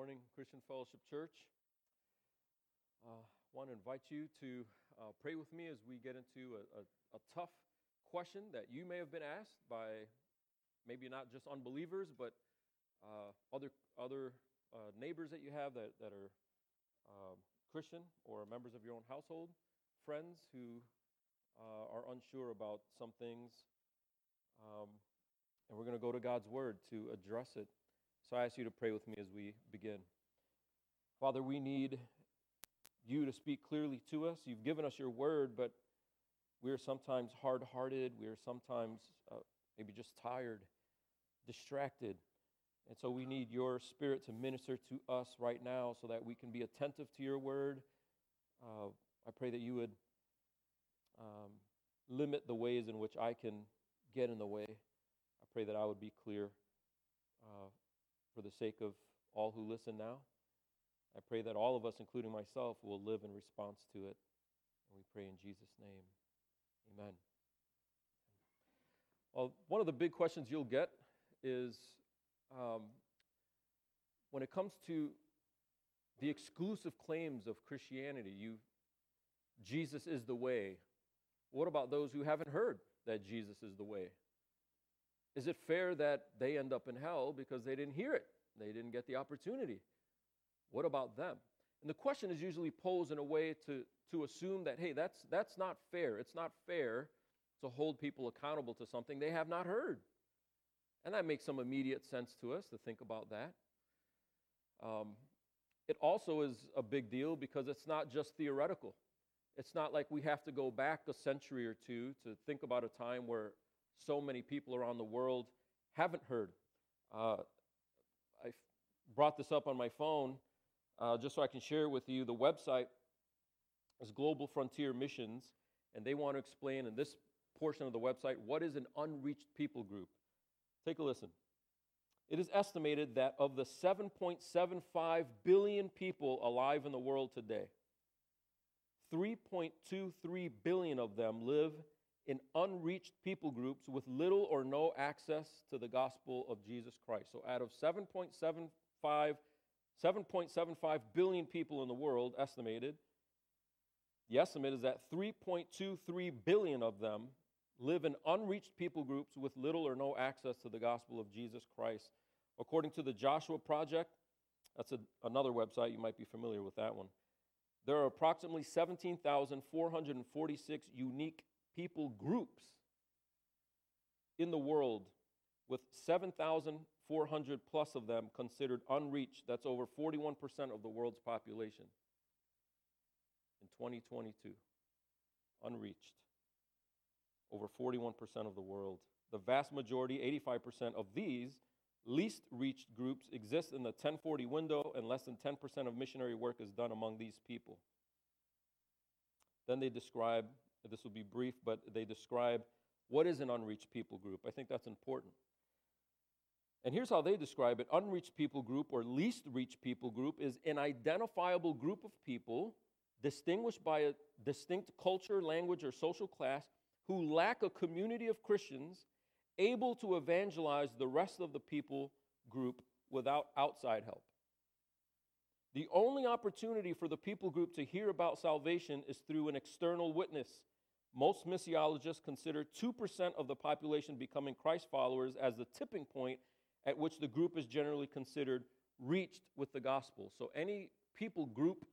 morning, Christian Fellowship Church. I uh, want to invite you to uh, pray with me as we get into a, a, a, tough question that you may have been asked by maybe not just unbelievers, but uh, other, other uh, neighbors that you have that, that are um, Christian or members of your own household, friends who uh, are unsure about some things. Um, and we're going to go to God's Word to address it. So I ask you to pray with me as we begin. Father, we need you to speak clearly to us. You've given us your word, but we are sometimes hard hearted. We are sometimes uh, maybe just tired, distracted. And so we need your spirit to minister to us right now so that we can be attentive to your word. Uh, I pray that you would um, limit the ways in which I can get in the way. I pray that I would be clear uh, for the sake of all who listen now. I pray that all of us, including myself, will live in response to it. And we pray in Jesus' name. Amen. Well, one of the big questions you'll get is um, when it comes to the exclusive claims of Christianity, you, Jesus is the way. What about those who haven't heard that Jesus is the way? Is it fair that they end up in hell because they didn't hear it? They didn't get the opportunity. What about them? And the question is usually posed in a way to, to assume that, hey, that's, that's not fair. It's not fair to hold people accountable to something they have not heard. And that makes some immediate sense to us to think about that. Um, it also is a big deal because it's not just theoretical. It's not like we have to go back a century or two to think about a time where so many people around the world haven't heard. Uh, I brought this up on my phone uh, just so I can share it with you. The website is Global Frontier Missions, and they want to explain in this portion of the website what is an unreached people group. Take a listen. It is estimated that of the 7.75 billion people alive in the world today, 3.23 billion of them live in unreached people groups with little or no access to the gospel of Jesus Christ. So out of 7.75 7.75 billion people in the world estimated, the estimate is that 3.23 billion of them live in unreached people groups with little or no access to the gospel of Jesus Christ. According to the Joshua Project, that's a, another website, you might be familiar with that one. There are approximately 17,446 unique people groups in the world, with 7,400 plus of them considered unreached. That's over 41% of the world's population in 2022. Unreached. Over 41% of the world. The vast majority, 85% of these least reached groups exist in the 1040 window, and less than 10% of missionary work is done among these people. Then they describe this will be brief, but they describe what is an unreached people group. I think that's important. And here's how they describe it unreached people group or least reached people group is an identifiable group of people distinguished by a distinct culture, language, or social class who lack a community of Christians able to evangelize the rest of the people group without outside help. The only opportunity for the people group to hear about salvation is through an external witness. Most missiologists consider 2% of the population becoming Christ followers as the tipping point at which the group is generally considered reached with the gospel. So, any people group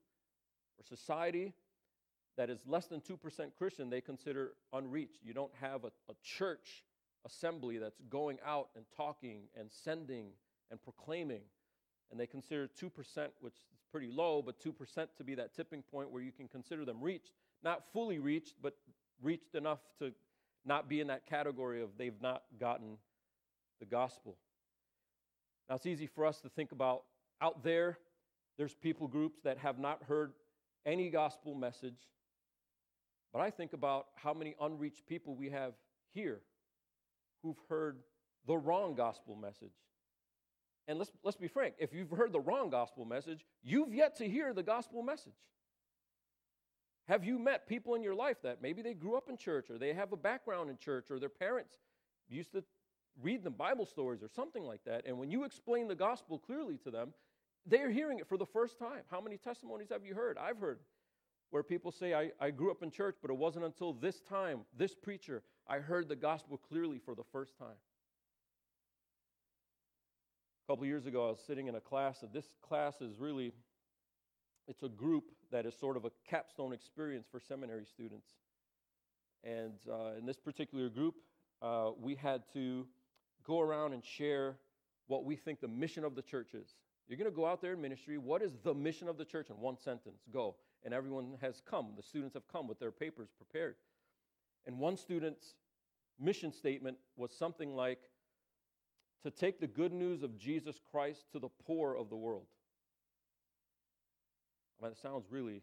or society that is less than 2% Christian, they consider unreached. You don't have a, a church assembly that's going out and talking and sending and proclaiming and they consider 2%, which is pretty low, but 2% to be that tipping point where you can consider them reached. Not fully reached, but reached enough to not be in that category of they've not gotten the gospel. Now, it's easy for us to think about out there, there's people groups that have not heard any gospel message. But I think about how many unreached people we have here who've heard the wrong gospel message. And let's, let's be frank if you've heard the wrong gospel message, you've yet to hear the gospel message. Have you met people in your life that maybe they grew up in church or they have a background in church or their parents used to read them Bible stories or something like that? And when you explain the gospel clearly to them, they're hearing it for the first time. How many testimonies have you heard? I've heard where people say, I, I grew up in church, but it wasn't until this time, this preacher, I heard the gospel clearly for the first time. A couple years ago, I was sitting in a class, this class is really, it's a group that is sort of a capstone experience for seminary students. And uh, in this particular group, uh, we had to go around and share what we think the mission of the church is. You're going to go out there in ministry. What is the mission of the church in one sentence? Go. And everyone has come. The students have come with their papers prepared. And one student's mission statement was something like to take the good news of Jesus Christ to the poor of the world. I mean, it sounds really,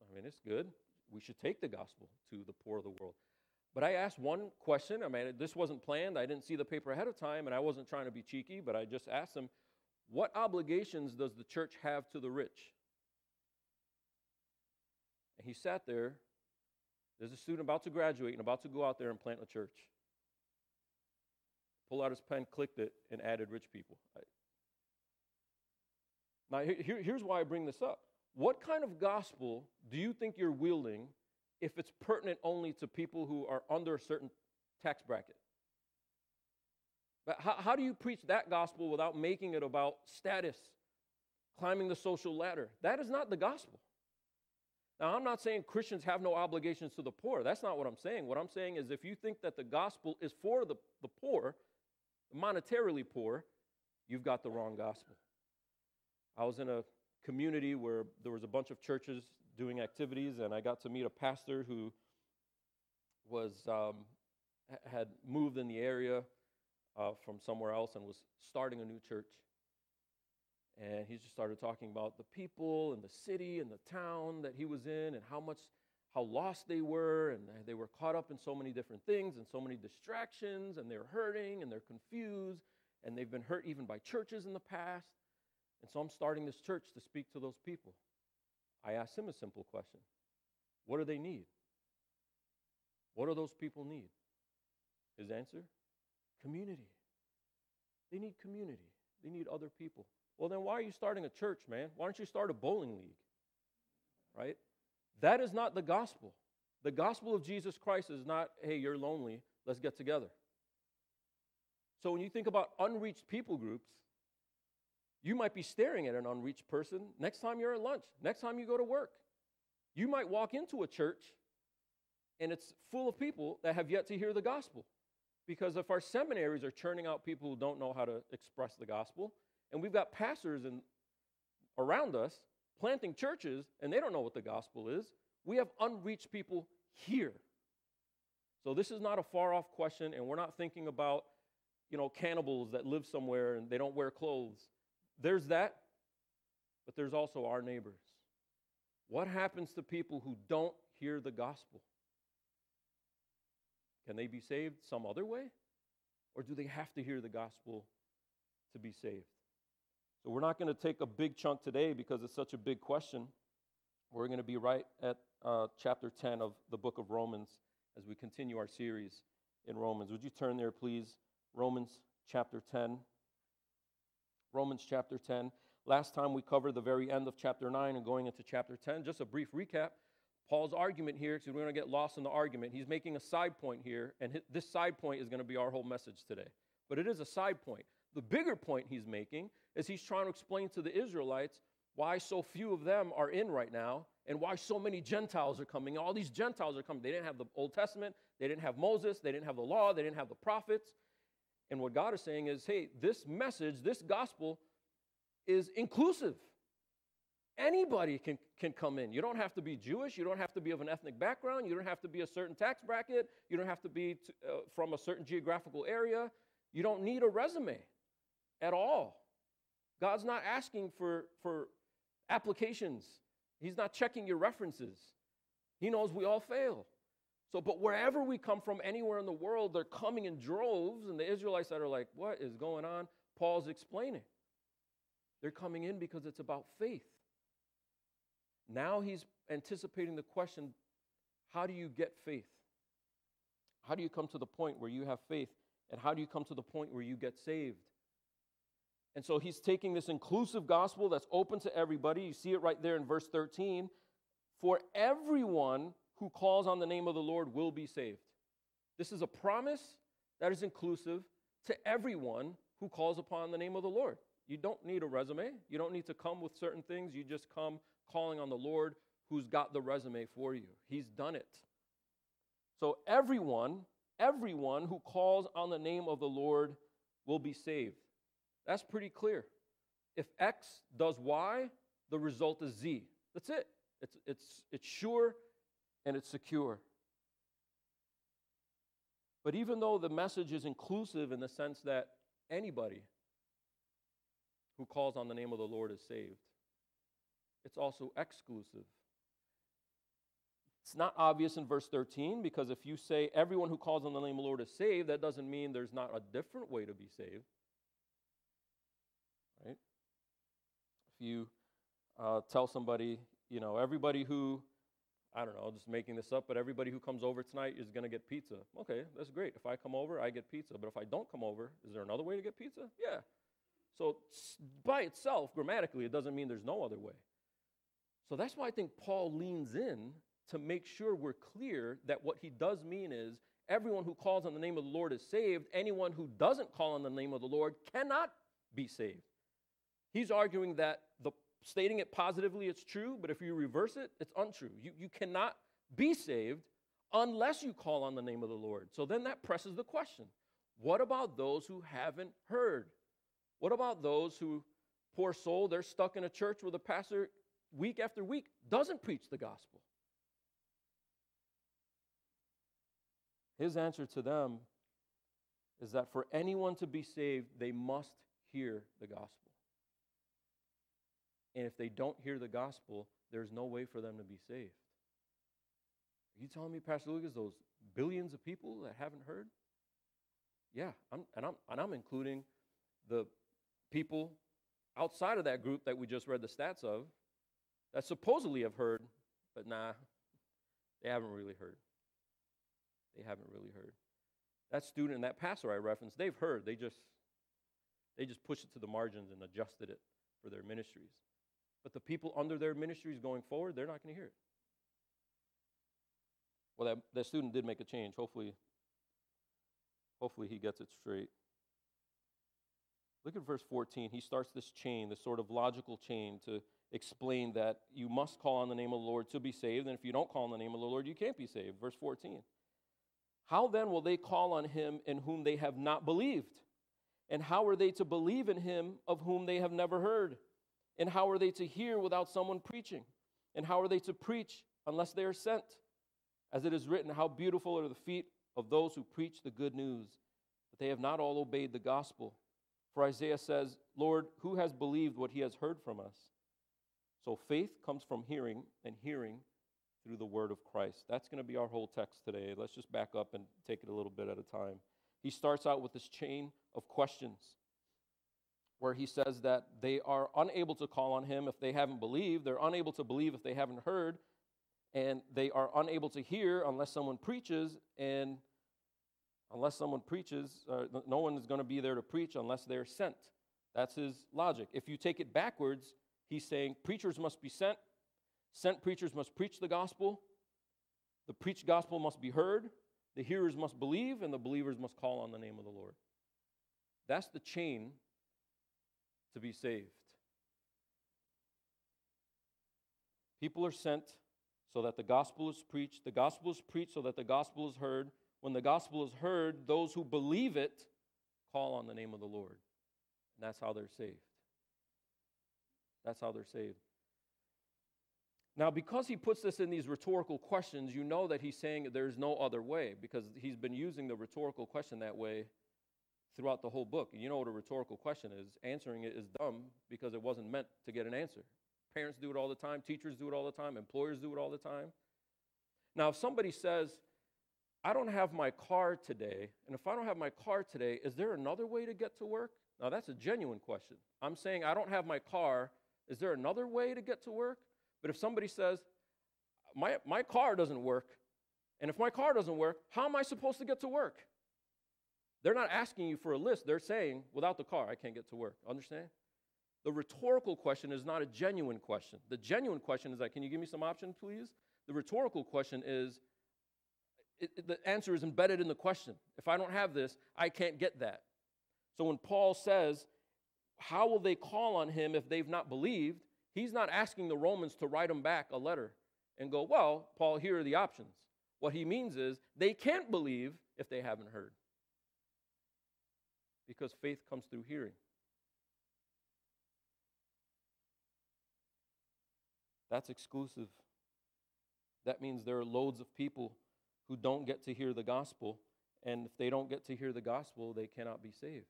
I mean, it's good. We should take the gospel to the poor of the world. But I asked one question. I mean, this wasn't planned. I didn't see the paper ahead of time, and I wasn't trying to be cheeky, but I just asked him, What obligations does the church have to the rich? And he sat there. There's a student about to graduate and about to go out there and plant a church. Pulled out his pen, clicked it, and added rich people. Now, here, here's why I bring this up. What kind of gospel do you think you're wielding if it's pertinent only to people who are under a certain tax bracket? But how, how do you preach that gospel without making it about status, climbing the social ladder? That is not the gospel. Now, I'm not saying Christians have no obligations to the poor. That's not what I'm saying. What I'm saying is if you think that the gospel is for the, the poor, monetarily poor, you've got the wrong gospel. I was in a community where there was a bunch of churches doing activities, and I got to meet a pastor who was um, had moved in the area uh, from somewhere else and was starting a new church. And he just started talking about the people and the city and the town that he was in and how much how lost they were and they were caught up in so many different things and so many distractions and they're hurting and they're confused and they've been hurt even by churches in the past and so I'm starting this church to speak to those people. I asked him a simple question What do they need? What do those people need? His answer community. They need community, they need other people. Well, then why are you starting a church, man? Why don't you start a bowling league? Right? That is not the gospel. The gospel of Jesus Christ is not, hey, you're lonely, let's get together. So when you think about unreached people groups, you might be staring at an unreached person next time you're at lunch, next time you go to work. You might walk into a church and it's full of people that have yet to hear the gospel. Because if our seminaries are churning out people who don't know how to express the gospel, and we've got pastors in, around us planting churches and they don't know what the gospel is, we have unreached people here. So this is not a far off question, and we're not thinking about, you know, cannibals that live somewhere and they don't wear clothes. There's that, but there's also our neighbors. What happens to people who don't hear the gospel? Can they be saved some other way? Or do they have to hear the gospel to be saved? So we're not going to take a big chunk today because it's such a big question. We're going to be right at uh, chapter 10 of the book of Romans as we continue our series in Romans. Would you turn there, please? Romans chapter 10. Romans chapter 10. Last time we covered the very end of chapter 9 and going into chapter 10. Just a brief recap. Paul's argument here, because we're going to get lost in the argument, he's making a side point here, and this side point is going to be our whole message today. But it is a side point. The bigger point he's making is he's trying to explain to the Israelites why so few of them are in right now and why so many Gentiles are coming. All these Gentiles are coming. They didn't have the Old Testament, they didn't have Moses, they didn't have the law, they didn't have the prophets. And what God is saying is hey, this message, this gospel is inclusive. Anybody can, can come in. You don't have to be Jewish. You don't have to be of an ethnic background. You don't have to be a certain tax bracket. You don't have to be uh, from a certain geographical area. You don't need a resume at all. God's not asking for, for applications, He's not checking your references. He knows we all fail. So, but wherever we come from, anywhere in the world, they're coming in droves, and the Israelites that are like, what is going on? Paul's explaining. They're coming in because it's about faith. Now he's anticipating the question how do you get faith? How do you come to the point where you have faith? And how do you come to the point where you get saved? And so he's taking this inclusive gospel that's open to everybody. You see it right there in verse 13. For everyone who calls on the name of the Lord will be saved. This is a promise that is inclusive to everyone who calls upon the name of the Lord. You don't need a resume. You don't need to come with certain things. You just come calling on the Lord who's got the resume for you. He's done it. So everyone, everyone who calls on the name of the Lord will be saved. That's pretty clear. If X does Y, the result is Z. That's it. It's, it's, it's sure and it's secure. But even though the message is inclusive in the sense that anybody who calls on the name of the Lord is saved, it's also exclusive. It's not obvious in verse 13 because if you say everyone who calls on the name of the Lord is saved, that doesn't mean there's not a different way to be saved. Right? If you uh, tell somebody, you know, everybody who, I don't know, just making this up, but everybody who comes over tonight is going to get pizza. Okay, that's great. If I come over, I get pizza. But if I don't come over, is there another way to get pizza? Yeah. So by itself, grammatically, it doesn't mean there's no other way. So that's why I think Paul leans in to make sure we're clear that what he does mean is everyone who calls on the name of the Lord is saved. Anyone who doesn't call on the name of the Lord cannot be saved. He's arguing that stating it positively, it's true, but if you reverse it, it's untrue. You, you cannot be saved unless you call on the name of the Lord. So then that presses the question what about those who haven't heard? What about those who, poor soul, they're stuck in a church where the pastor, week after week, doesn't preach the gospel? His answer to them is that for anyone to be saved, they must hear the gospel. And if they don't hear the gospel, there's no way for them to be saved. Are you telling me, Pastor Lucas, those billions of people that haven't heard? Yeah, I'm, and, I'm, and I'm including the people outside of that group that we just read the stats of that supposedly have heard, but nah, they haven't really heard. They haven't really heard. That student and that pastor I referenced, they've heard. They just they just pushed it to the margins and adjusted it for their ministries. But the people under their ministries going forward, they're not going to hear it. Well, that, that student did make a change. Hopefully, hopefully he gets it straight. Look at verse 14. He starts this chain, this sort of logical chain to explain that you must call on the name of the Lord to be saved, and if you don't call on the name of the Lord, you can't be saved. Verse 14. How then will they call on him in whom they have not believed? And how are they to believe in him of whom they have never heard? And how are they to hear without someone preaching? And how are they to preach unless they are sent? As it is written, How beautiful are the feet of those who preach the good news, but they have not all obeyed the gospel. For Isaiah says, Lord, who has believed what he has heard from us? So faith comes from hearing, and hearing through the word of Christ. That's going to be our whole text today. Let's just back up and take it a little bit at a time. He starts out with this chain of questions where he says that they are unable to call on him if they haven't believed, they're unable to believe if they haven't heard, and they are unable to hear unless someone preaches, and unless someone preaches, uh, no one is going to be there to preach unless they're sent. That's his logic. If you take it backwards, he's saying preachers must be sent, sent preachers must preach the gospel, the preached gospel must be heard, the hearers must believe, and the believers must call on the name of the Lord. That's the chain to be saved. People are sent so that the gospel is preached. The gospel is preached so that the gospel is heard. When the gospel is heard, those who believe it call on the name of the Lord. And that's how they're saved. That's how they're saved. Now, because he puts this in these rhetorical questions, you know that he's saying there's no other way, because he's been using the rhetorical question that way throughout the whole book. And you know what a rhetorical question is? Answering it is dumb because it wasn't meant to get an answer. Parents do it all the time, teachers do it all the time, employers do it all the time. Now, if somebody says, I don't have my car today, and if I don't have my car today, is there another way to get to work? Now, that's a genuine question. I'm saying, I don't have my car. Is there another way to get to work? But if somebody says, my, my car doesn't work, and if my car doesn't work, how am I supposed to get to work? They're not asking you for a list. They're saying, without the car, I can't get to work. Understand? The rhetorical question is not a genuine question. The genuine question is like, can you give me some options, please? The rhetorical question is, it, it, the answer is embedded in the question. If I don't have this, I can't get that. So when Paul says, how will they call on him if they've not believed? He's not asking the Romans to write him back a letter and go, well, Paul, here are the options. What he means is they can't believe if they haven't heard. Because faith comes through hearing. That's exclusive. That means there are loads of people who don't get to hear the gospel, and if they don't get to hear the gospel, they cannot be saved.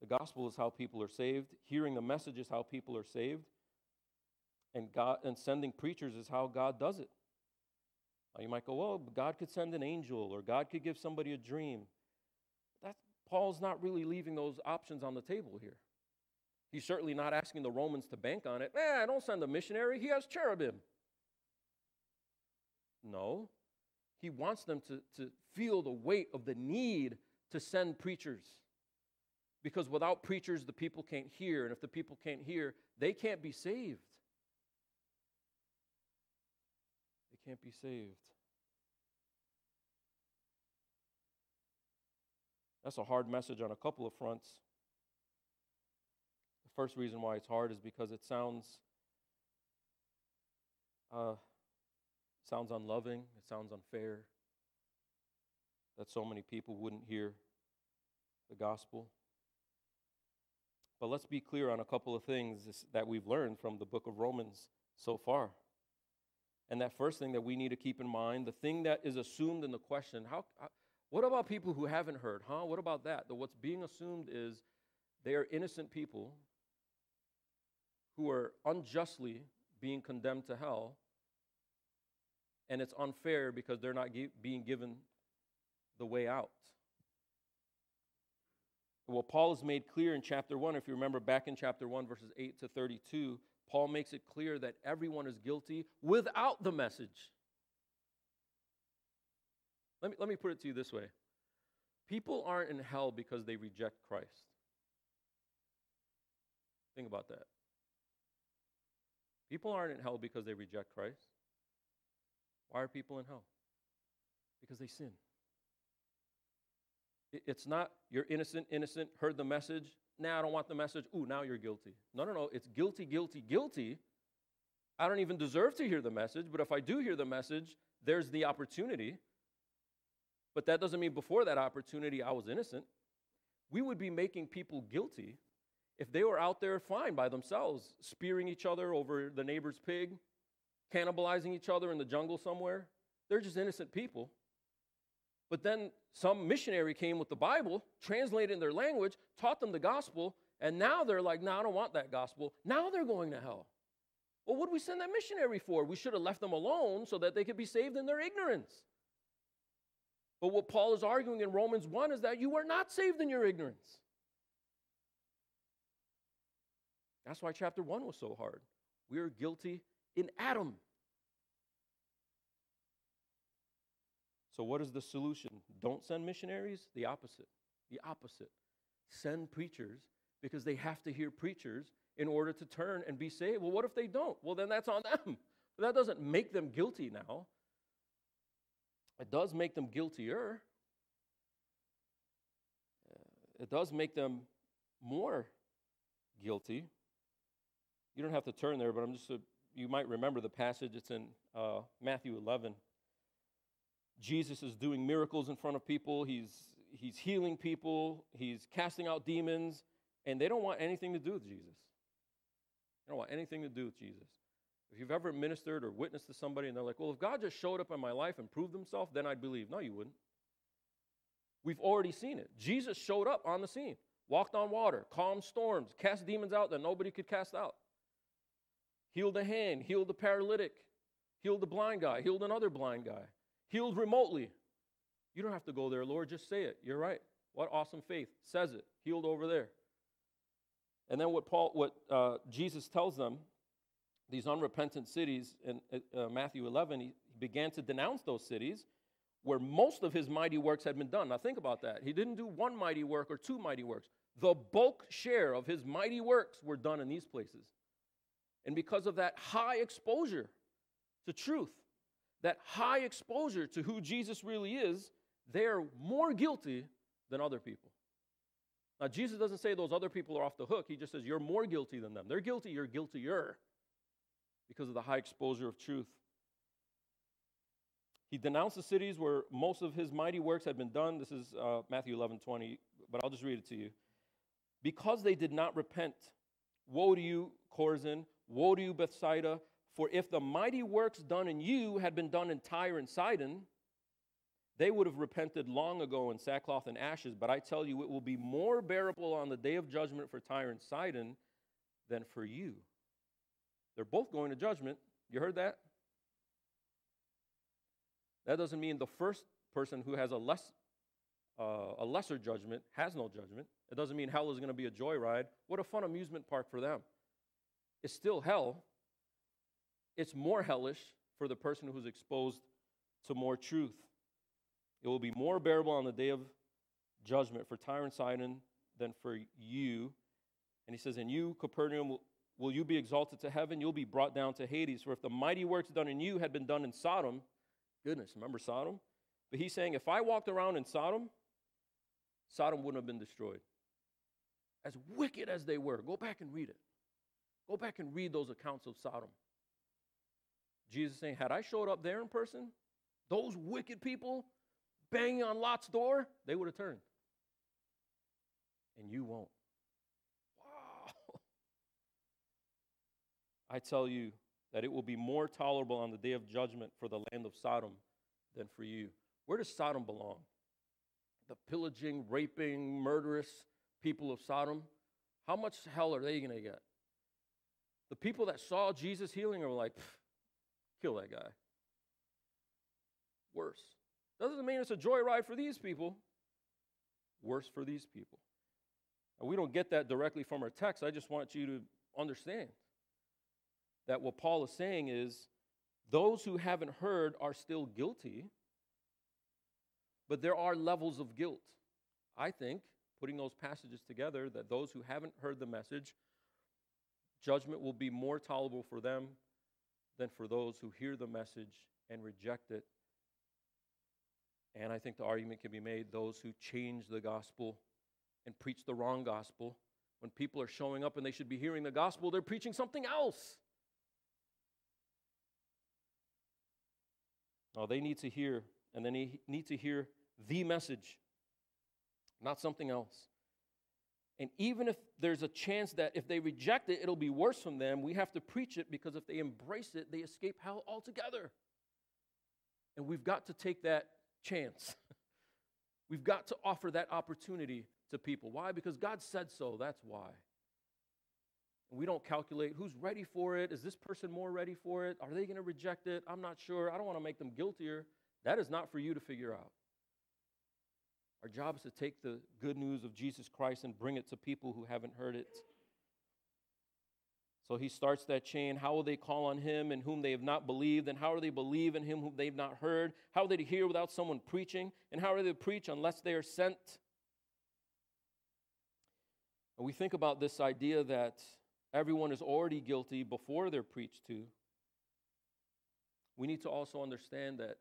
The gospel is how people are saved. Hearing the message is how people are saved. And God and sending preachers is how God does it. Now you might go, well, God could send an angel or God could give somebody a dream. Paul's not really leaving those options on the table here. He's certainly not asking the Romans to bank on it. Eh, don't send a missionary. He has cherubim. No. He wants them to, to feel the weight of the need to send preachers. Because without preachers, the people can't hear. And if the people can't hear, they can't be saved. They can't be saved. That's a hard message on a couple of fronts. The first reason why it's hard is because it sounds uh, sounds unloving, it sounds unfair that so many people wouldn't hear the gospel. But let's be clear on a couple of things that we've learned from the book of Romans so far. And that first thing that we need to keep in mind, the thing that is assumed in the question, how, what about people who haven't heard? Huh? What about that? The, what's being assumed is they are innocent people who are unjustly being condemned to hell, and it's unfair because they're not being given the way out. Well, Paul has made clear in chapter 1, if you remember back in chapter 1, verses 8 to 32, Paul makes it clear that everyone is guilty without the message. Let me, let me put it to you this way people aren't in hell because they reject Christ. Think about that. People aren't in hell because they reject Christ. Why are people in hell? Because they sin. It's not you're innocent, innocent, heard the message. Now I don't want the message. Ooh, now you're guilty. No, no, no. It's guilty, guilty, guilty. I don't even deserve to hear the message, but if I do hear the message, there's the opportunity. But that doesn't mean before that opportunity I was innocent. We would be making people guilty if they were out there fine by themselves, spearing each other over the neighbor's pig, cannibalizing each other in the jungle somewhere. They're just innocent people. But then some missionary came with the Bible, translated in their language, taught them the gospel, and now they're like, no, I don't want that gospel. Now they're going to hell. Well, what did we send that missionary for? We should have left them alone so that they could be saved in their ignorance. But what Paul is arguing in Romans 1 is that you are not saved in your ignorance. That's why chapter 1 was so hard. We are guilty in Adam. So, what is the solution? Don't send missionaries? The opposite. The opposite. Send preachers because they have to hear preachers in order to turn and be saved. Well, what if they don't? Well, then that's on them. That doesn't make them guilty now. It does make them guiltier. It does make them more guilty. You don't have to turn there, but I'm just, a, you might remember the passage. It's in uh, Matthew 11. Jesus is doing miracles in front of people. He's, he's healing people. He's casting out demons. And they don't want anything to do with Jesus. They don't want anything to do with Jesus. If you've ever ministered or witnessed to somebody and they're like, well, if God just showed up in my life and proved himself, then I'd believe. No, you wouldn't. We've already seen it. Jesus showed up on the scene, walked on water, calmed storms, cast demons out that nobody could cast out, healed a hand, healed the paralytic, healed a blind guy, healed another blind guy healed remotely. You don't have to go there, Lord, just say it. You're right. What awesome faith says it. Healed over there. And then what Paul, what uh, Jesus tells them, these unrepentant cities in uh, Matthew 11, he began to denounce those cities where most of his mighty works had been done. Now, think about that. He didn't do one mighty work or two mighty works. The bulk share of his mighty works were done in these places. And because of that high exposure to truth, that high exposure to who Jesus really is, they're more guilty than other people. Now, Jesus doesn't say those other people are off the hook. He just says, You're more guilty than them. They're guilty, you're guiltier because of the high exposure of truth. He denounced the cities where most of his mighty works had been done. This is uh, Matthew 11 20, but I'll just read it to you. Because they did not repent, woe to you, Chorazin, woe to you, Bethsaida, for if the mighty works done in you had been done in Tyre and Sidon, they would have repented long ago in sackcloth and ashes. But I tell you, it will be more bearable on the day of judgment for Tyre and Sidon than for you. They're both going to judgment. You heard that? That doesn't mean the first person who has a less uh, a lesser judgment has no judgment. It doesn't mean hell is going to be a joyride. What a fun amusement park for them. It's still hell. It's more hellish for the person who's exposed to more truth. It will be more bearable on the day of judgment for Tyre and Sidon than for you. And he says, And you, Capernaum, will, you be exalted to heaven? You'll be brought down to Hades. For if the mighty works done in you had been done in Sodom, goodness, remember Sodom? But he's saying, if I walked around in Sodom, Sodom wouldn't have been destroyed. As wicked as they were, go back and read it. Go back and read those accounts of Sodom. Jesus saying, had I showed up there in person, those wicked people banging on Lot's door, they would have turned. And you won't. I tell you that it will be more tolerable on the day of judgment for the land of Sodom than for you. Where does Sodom belong? The pillaging, raping, murderous people of Sodom? How much hell are they going to get? The people that saw Jesus healing are like, kill that guy. Worse. Doesn't mean it's a joyride for these people. Worse for these people. And we don't get that directly from our text. I just want you to understand that what Paul is saying is those who haven't heard are still guilty, but there are levels of guilt. I think, putting those passages together, that those who haven't heard the message, judgment will be more tolerable for them than for those who hear the message and reject it. And I think the argument can be made those who change the gospel and preach the wrong gospel. When people are showing up and they should be hearing the gospel, they're preaching something else. No, they need to hear, and they need to hear the message, not something else. And even if there's a chance that if they reject it, it'll be worse from them, we have to preach it because if they embrace it, they escape hell altogether. And we've got to take that chance. we've got to offer that opportunity to people. Why? Because God said so. That's why. We don't calculate who's ready for it. Is this person more ready for it? Are they going to reject it? I'm not sure. I don't want to make them guiltier. That is not for you to figure out. Our job is to take the good news of Jesus Christ and bring it to people who haven't heard it. So he starts that chain. How will they call on him in whom they have not believed? And how will they believe in him whom they've not heard? How are they to hear without someone preaching? And how are they to preach unless they are sent? And we think about this idea that everyone is already guilty before they're preached to. We need to also understand that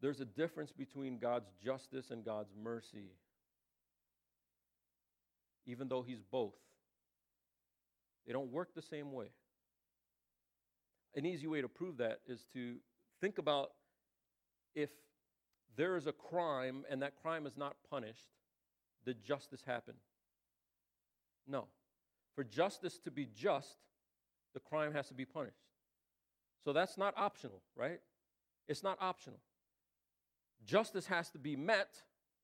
there's a difference between God's justice and God's mercy, even though He's both. They don't work the same way. An easy way to prove that is to think about if there is a crime and that crime is not punished, did justice happen? No. For justice to be just, the crime has to be punished. So that's not optional, right? It's not optional. Justice has to be met,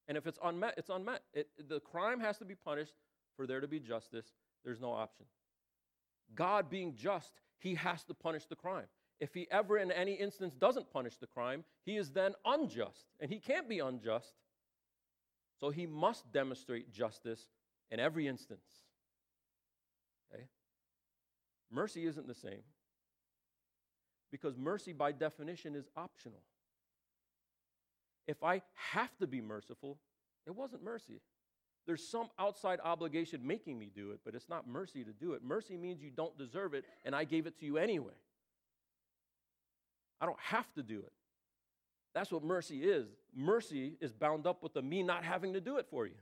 and if it's unmet, it's unmet. It, the crime has to be punished for there to be justice. There's no option. God being just, he has to punish the crime. If he ever in any instance doesn't punish the crime, he is then unjust, and he can't be unjust. So he must demonstrate justice in every instance. Okay? Mercy isn't the same because mercy, by definition, is optional. if I have to be merciful, it wasn't mercy. There's some outside obligation making me do it, but it's not mercy to do it. Mercy means you don't deserve it, and I gave it to you anyway. I don't have to do it. That's what mercy is. Mercy is bound up with the me not having to do it for you.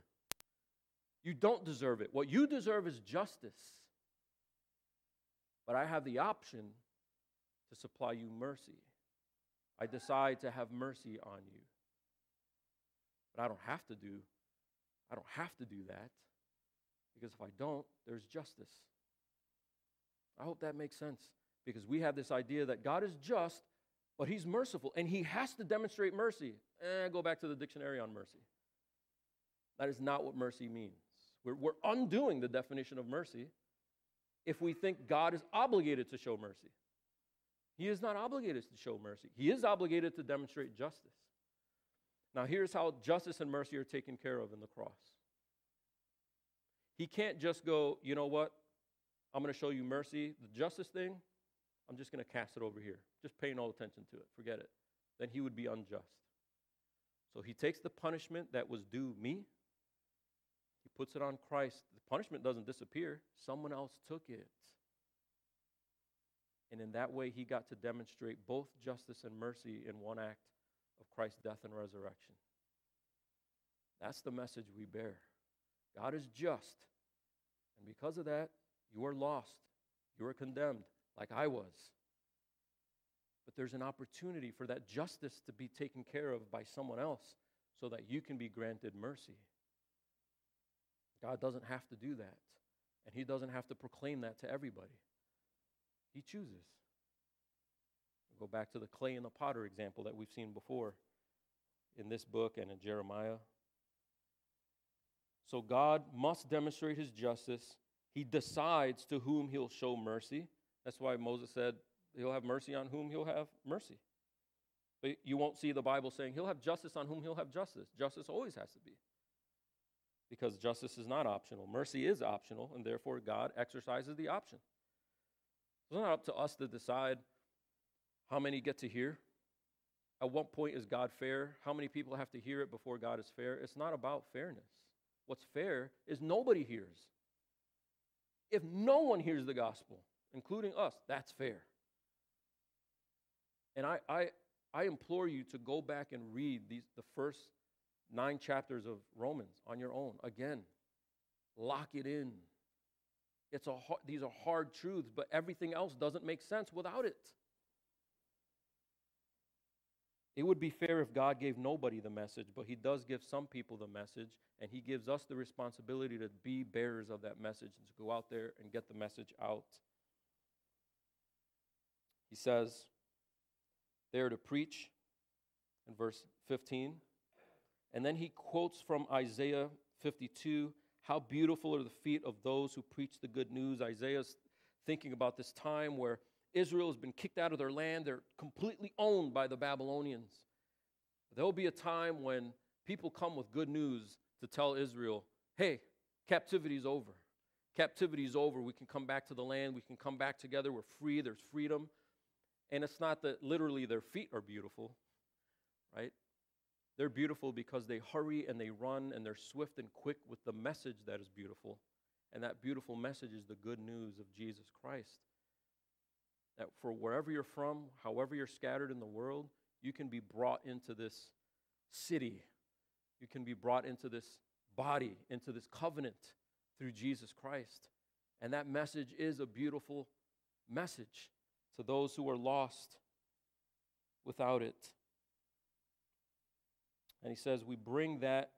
You don't deserve it. What you deserve is justice. But I have the option to supply you mercy. I decide to have mercy on you. But I don't have to do I don't have to do that because if I don't, there's justice. I hope that makes sense because we have this idea that God is just, but He's merciful and He has to demonstrate mercy. Eh, go back to the dictionary on mercy. That is not what mercy means. We're, we're undoing the definition of mercy if we think God is obligated to show mercy. He is not obligated to show mercy, He is obligated to demonstrate justice. Now, here's how justice and mercy are taken care of in the cross. He can't just go, you know what? I'm going to show you mercy. The justice thing, I'm just going to cast it over here. Just pay no attention to it. Forget it. Then he would be unjust. So he takes the punishment that was due me, puts it on Christ. The punishment doesn't disappear, someone else took it. And in that way, he got to demonstrate both justice and mercy in one act of Christ's death and resurrection. That's the message we bear. God is just. And because of that, you are lost. You are condemned, like I was. But there's an opportunity for that justice to be taken care of by someone else so that you can be granted mercy. God doesn't have to do that. And He doesn't have to proclaim that to everybody. He chooses. We'll go back to the clay and the potter example that we've seen before in this book and in Jeremiah. So God must demonstrate his justice. He decides to whom he'll show mercy. That's why Moses said he'll have mercy on whom he'll have mercy. But you won't see the Bible saying he'll have justice on whom he'll have justice. Justice always has to be. Because justice is not optional. Mercy is optional, and therefore God exercises the option. It's not up to us to decide how many get to hear. At what point is God fair? How many people have to hear it before God is fair? It's not about fairness. What's fair is nobody hears. If no one hears the gospel, including us, that's fair. And I, I, I implore you to go back and read these, the first nine chapters of Romans on your own. Again, lock it in. It's a, hard, these are hard truths, but everything else doesn't make sense without it. It would be fair if God gave nobody the message, but He does give some people the message, and He gives us the responsibility to be bearers of that message and to go out there and get the message out. He says, they are to preach in verse 15. And then he quotes from Isaiah 52 How beautiful are the feet of those who preach the good news. Isaiah's thinking about this time where Israel has been kicked out of their land. They're completely owned by the Babylonians. There'll be a time when people come with good news to tell Israel, hey, captivity's over. Captivity's over. We can come back to the land. We can come back together. We're free. There's freedom. And it's not that literally their feet are beautiful, right? They're beautiful because they hurry and they run and they're swift and quick with the message that is beautiful. And that beautiful message is the good news of Jesus Christ that for wherever you're from, however you're scattered in the world, you can be brought into this city. You can be brought into this body, into this covenant through Jesus Christ. And that message is a beautiful message to those who are lost without it. And he says, We bring that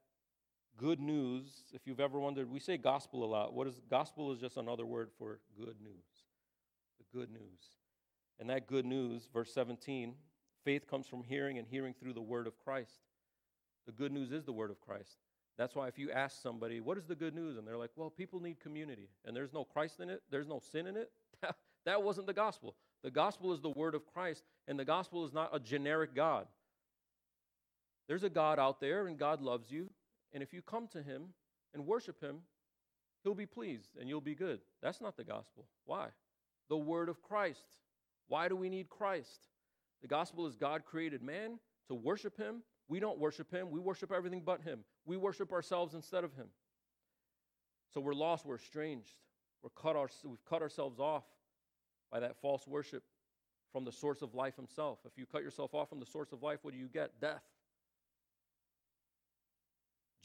good news. If you've ever wondered, we say gospel a lot. What is gospel is just another word for good news. The good news. And that good news, verse 17, faith comes from hearing and hearing through the word of Christ. The good news is the word of Christ. That's why if you ask somebody, what is the good news? And they're like, well, people need community. And there's no Christ in it, there's no sin in it. that wasn't the gospel. The gospel is the word of Christ, and the gospel is not a generic God. There's a God out there, and God loves you. And if you come to him and worship him, he'll be pleased and you'll be good. That's not the gospel. Why? The word of Christ. Why do we need Christ? The gospel is God created man to worship him We don't worship him. We worship everything but him. We worship ourselves instead of him. So we're lost, we're estranged. We're cut our, we've cut ourselves off by that false worship from the source of life himself. If you cut yourself off from the source of life, what do you get? Death.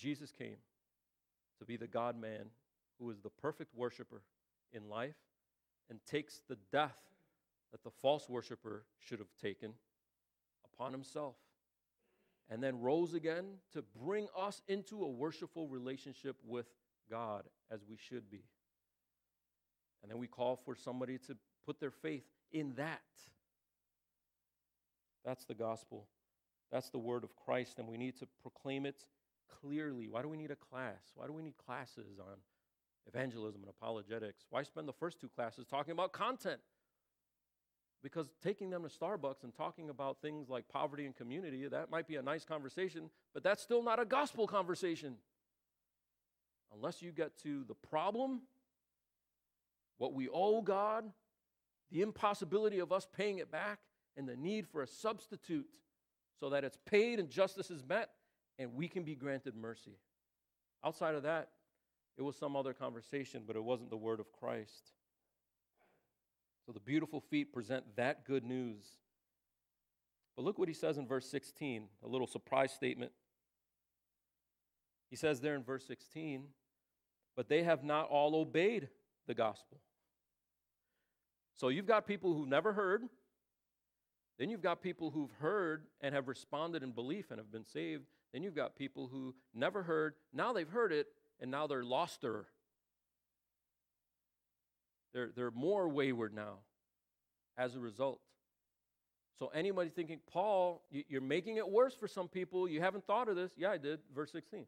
Jesus came to be the God man who is the perfect worshiper in life and takes the death that the false worshiper should have taken upon himself and then rose again to bring us into a worshipful relationship with God as we should be. And then we call for somebody to put their faith in that. That's the gospel. That's the word of Christ, and we need to proclaim it clearly. Why do we need a class? Why do we need classes on evangelism and apologetics? Why spend the first two classes talking about content? Because taking them to Starbucks and talking about things like poverty and community, that might be a nice conversation, but that's still not a gospel conversation. Unless you get to the problem, what we owe God, the impossibility of us paying it back, and the need for a substitute so that it's paid and justice is met and we can be granted mercy. Outside of that, it was some other conversation, but it wasn't the word of Christ. So the beautiful feet present that good news. But look what he says in verse 16, a little surprise statement. He says there in verse 16, but they have not all obeyed the gospel. So you've got people who've never heard, then you've got people who've heard and have responded in belief and have been saved. Then you've got people who never heard, now they've heard it, and now they're loster. They're, they're more wayward now as a result. So, anybody thinking, Paul, you're making it worse for some people, you haven't thought of this. Yeah, I did. Verse 16.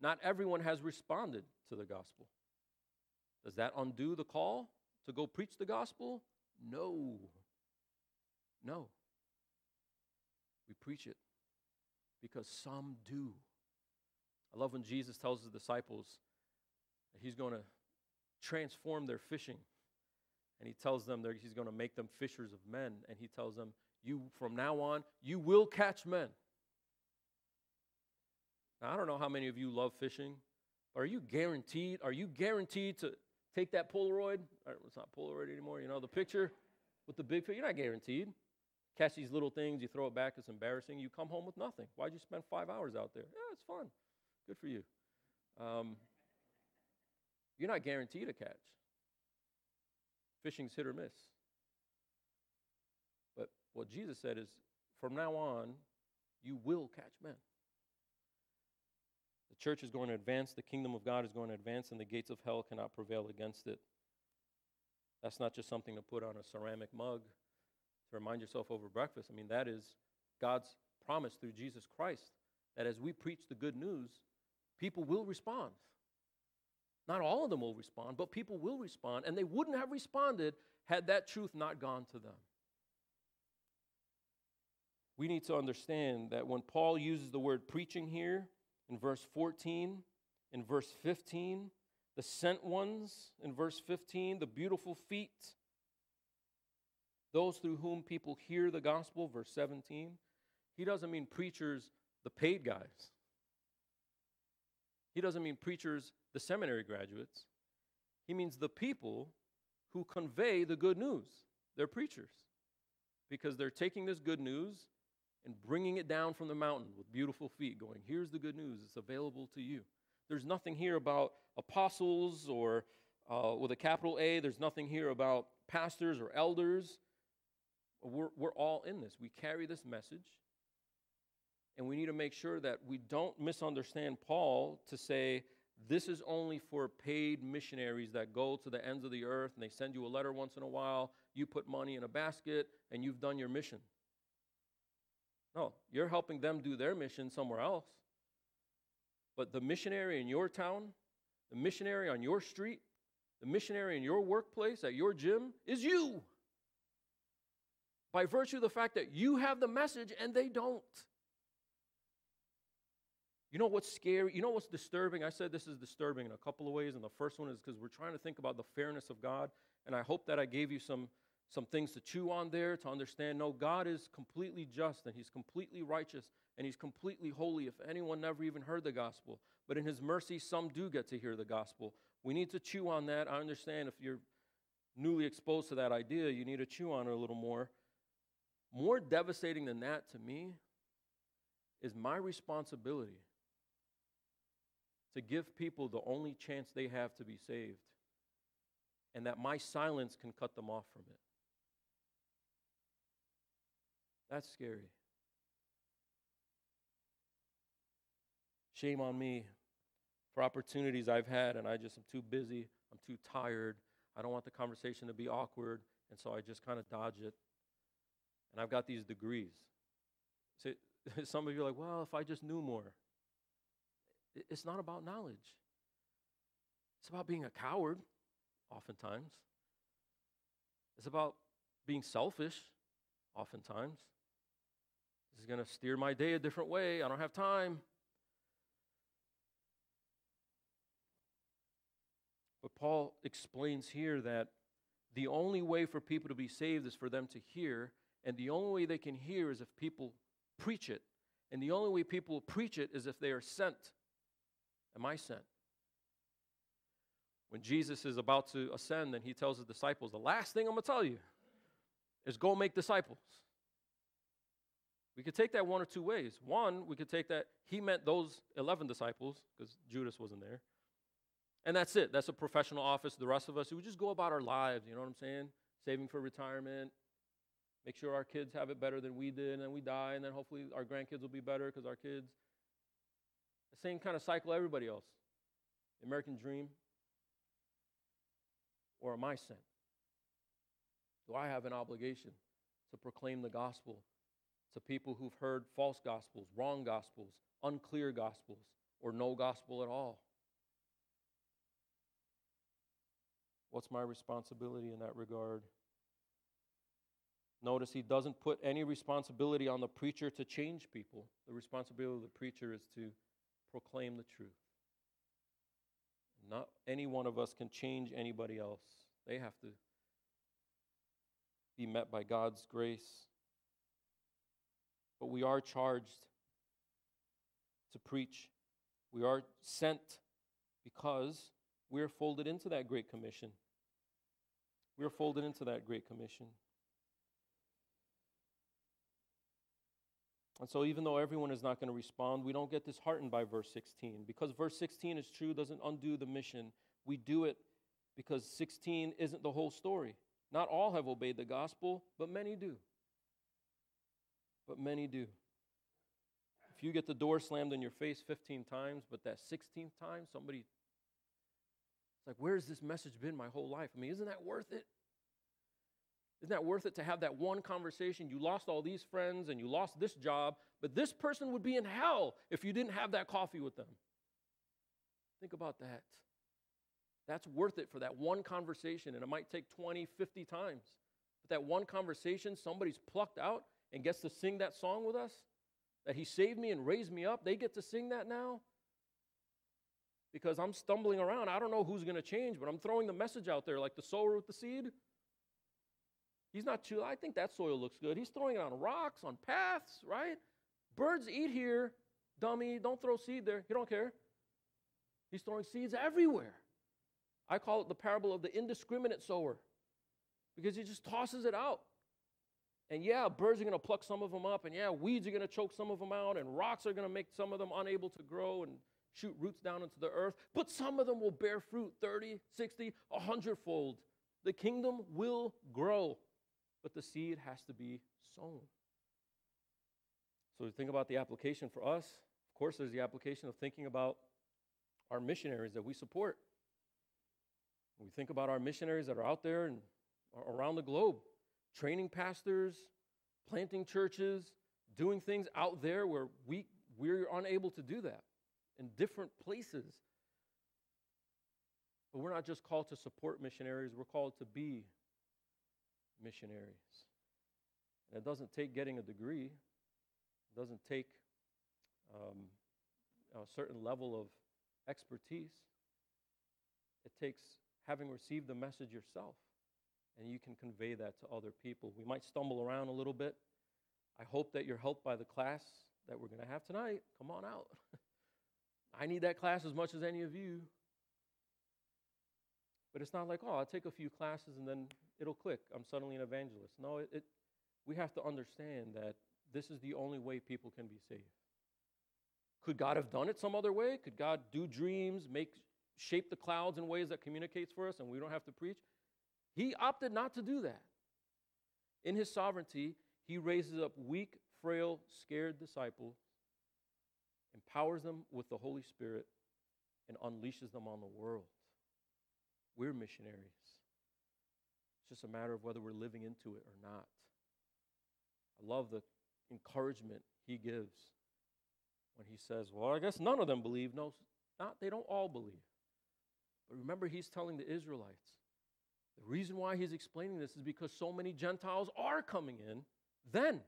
Not everyone has responded to the gospel. Does that undo the call to go preach the gospel? No. No. We preach it because some do. I love when Jesus tells his disciples that he's going to transform their fishing. And he tells them that he's going to make them fishers of men. And he tells them, You from now on, you will catch men. Now, I don't know how many of you love fishing, are you guaranteed? Are you guaranteed to take that Polaroid? It's not Polaroid anymore, you know, the picture with the big picture. You're not guaranteed catch these little things, you throw it back, it's embarrassing. You come home with nothing. Why'd you spend five hours out there? Yeah, it's fun. Good for you. Um, you're not guaranteed a catch. Fishing's hit or miss. But what Jesus said is from now on, you will catch men. The church is going to advance, the kingdom of God is going to advance, and the gates of hell cannot prevail against it. That's not just something to put on a ceramic mug remind yourself over breakfast. I mean, that is God's promise through Jesus Christ that as we preach the good news, people will respond. Not all of them will respond, but people will respond, and they wouldn't have responded had that truth not gone to them. We need to understand that when Paul uses the word preaching here in verse 14, in verse 15, the sent ones in verse 15, the beautiful feet those through whom people hear the gospel, verse 17. He doesn't mean preachers, the paid guys. He doesn't mean preachers, the seminary graduates. He means the people who convey the good news. They're preachers because they're taking this good news and bringing it down from the mountain with beautiful feet, going, Here's the good news, it's available to you. There's nothing here about apostles or uh, with a capital A, there's nothing here about pastors or elders. We're, we're all in this. We carry this message. And we need to make sure that we don't misunderstand Paul to say, this is only for paid missionaries that go to the ends of the earth and they send you a letter once in a while. You put money in a basket and you've done your mission. No, you're helping them do their mission somewhere else. But the missionary in your town, the missionary on your street, the missionary in your workplace, at your gym, is you by virtue of the fact that you have the message and they don't. You know what's scary? You know what's disturbing? I said this is disturbing in a couple of ways, and the first one is because we're trying to think about the fairness of God, and I hope that I gave you some, some things to chew on there to understand no, God is completely just and He's completely righteous and He's completely holy if anyone never even heard the gospel. But in His mercy, some do get to hear the gospel. We need to chew on that. I understand if you're newly exposed to that idea, you need to chew on it a little more. More devastating than that to me is my responsibility to give people the only chance they have to be saved, and that my silence can cut them off from it. That's scary. Shame on me for opportunities I've had, and I just am too busy, I'm too tired, I don't want the conversation to be awkward, and so I just kind of dodge it. And I've got these degrees. So, some of you are like, well, if I just knew more. It's not about knowledge, it's about being a coward, oftentimes. It's about being selfish, oftentimes. This is going to steer my day a different way. I don't have time. But Paul explains here that the only way for people to be saved is for them to hear, and the only way they can hear is if people preach it. And the only way people preach it is if they are sent. Am I sent? When Jesus is about to ascend and he tells his disciples, the last thing I'm going to tell you is go make disciples. We could take that one or two ways. One, we could take that he meant those 11 disciples because Judas wasn't there. And that's it. That's a professional office. The rest of us, we just go about our lives, you know what I'm saying? Saving for retirement, make sure our kids have it better than we did, and then we die, and then hopefully our grandkids will be better because our kids. The same kind of cycle everybody else. The American dream. Or am I sent? Do I have an obligation to proclaim the gospel to people who've heard false gospels, wrong gospels, unclear gospels, or no gospel at all? What's my responsibility in that regard? Notice he doesn't put any responsibility on the preacher to change people. The responsibility of the preacher is to proclaim the truth. Not any one of us can change anybody else. They have to be met by God's grace. But we are charged to preach. We are sent because we're folded into that Great Commission. We are folded into that Great Commission. And so, even though everyone is not going to respond, we don't get disheartened by verse 16. Because verse 16 is true, doesn't undo the mission. We do it because 16 isn't the whole story. Not all have obeyed the gospel, but many do. But many do. If you get the door slammed in your face 15 times, but that 16th time, somebody it's like, where's this message been my whole life? I mean, isn't that worth it? Isn't that worth it to have that one conversation? You lost all these friends and you lost this job, but this person would be in hell if you didn't have that coffee with them. Think about that. That's worth it for that one conversation, and it might take 20, 50 times. But that one conversation, somebody's plucked out and gets to sing that song with us, that He saved me and raised me up, they get to sing that now because I'm stumbling around. I don't know who's going to change, but I'm throwing the message out there like the sower with the seed. He's not too, I think that soil looks good. He's throwing it on rocks, on paths, right? Birds eat here, dummy. Don't throw seed there. He don't care. He's throwing seeds everywhere. I call it the parable of the indiscriminate sower because he just tosses it out. And yeah, birds are going to pluck some of them up, and yeah, weeds are going to choke some of them out, and rocks are going to make some of them unable to grow, and shoot roots down into the earth, but some of them will bear fruit 30, 60, 100 fold. The kingdom will grow, but the seed has to be sown. So, think about the application for us. Of course, there's the application of thinking about our missionaries that we support. We think about our missionaries that are out there and around the globe, training pastors, planting churches, doing things out there where we, we're unable to do that in different places. But we're not just called to support missionaries, we're called to be missionaries. And it doesn't take getting a degree, it doesn't take um, a certain level of expertise. It takes having received the message yourself and you can convey that to other people. We might stumble around a little bit. I hope that you're helped by the class that we're going to have tonight. Come on out. I need that class as much as any of you. But it's not like, oh, I'll take a few classes and then it'll click. I'm suddenly an evangelist. No, it, it, we have to understand that this is the only way people can be saved. Could God have done it some other way? Could God do dreams, make shape the clouds in ways that communicates for us and we don't have to preach? He opted not to do that. In his sovereignty, he raises up weak, frail, scared disciples, empowers them with the Holy Spirit, and unleashes them on the world. We're missionaries. It's just a matter of whether we're living into it or not. I love the encouragement he gives when he says, Well, I guess none of them believe. No, not, they don't all believe. But remember, he's telling the Israelites the reason why he's explaining this is because so many Gentiles are coming in then.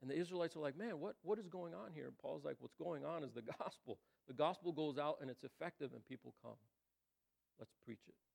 And the Israelites are like, man, what, what is going on here? And Paul's like, what's going on is the gospel. The gospel goes out and it's effective and people come. Let's preach it.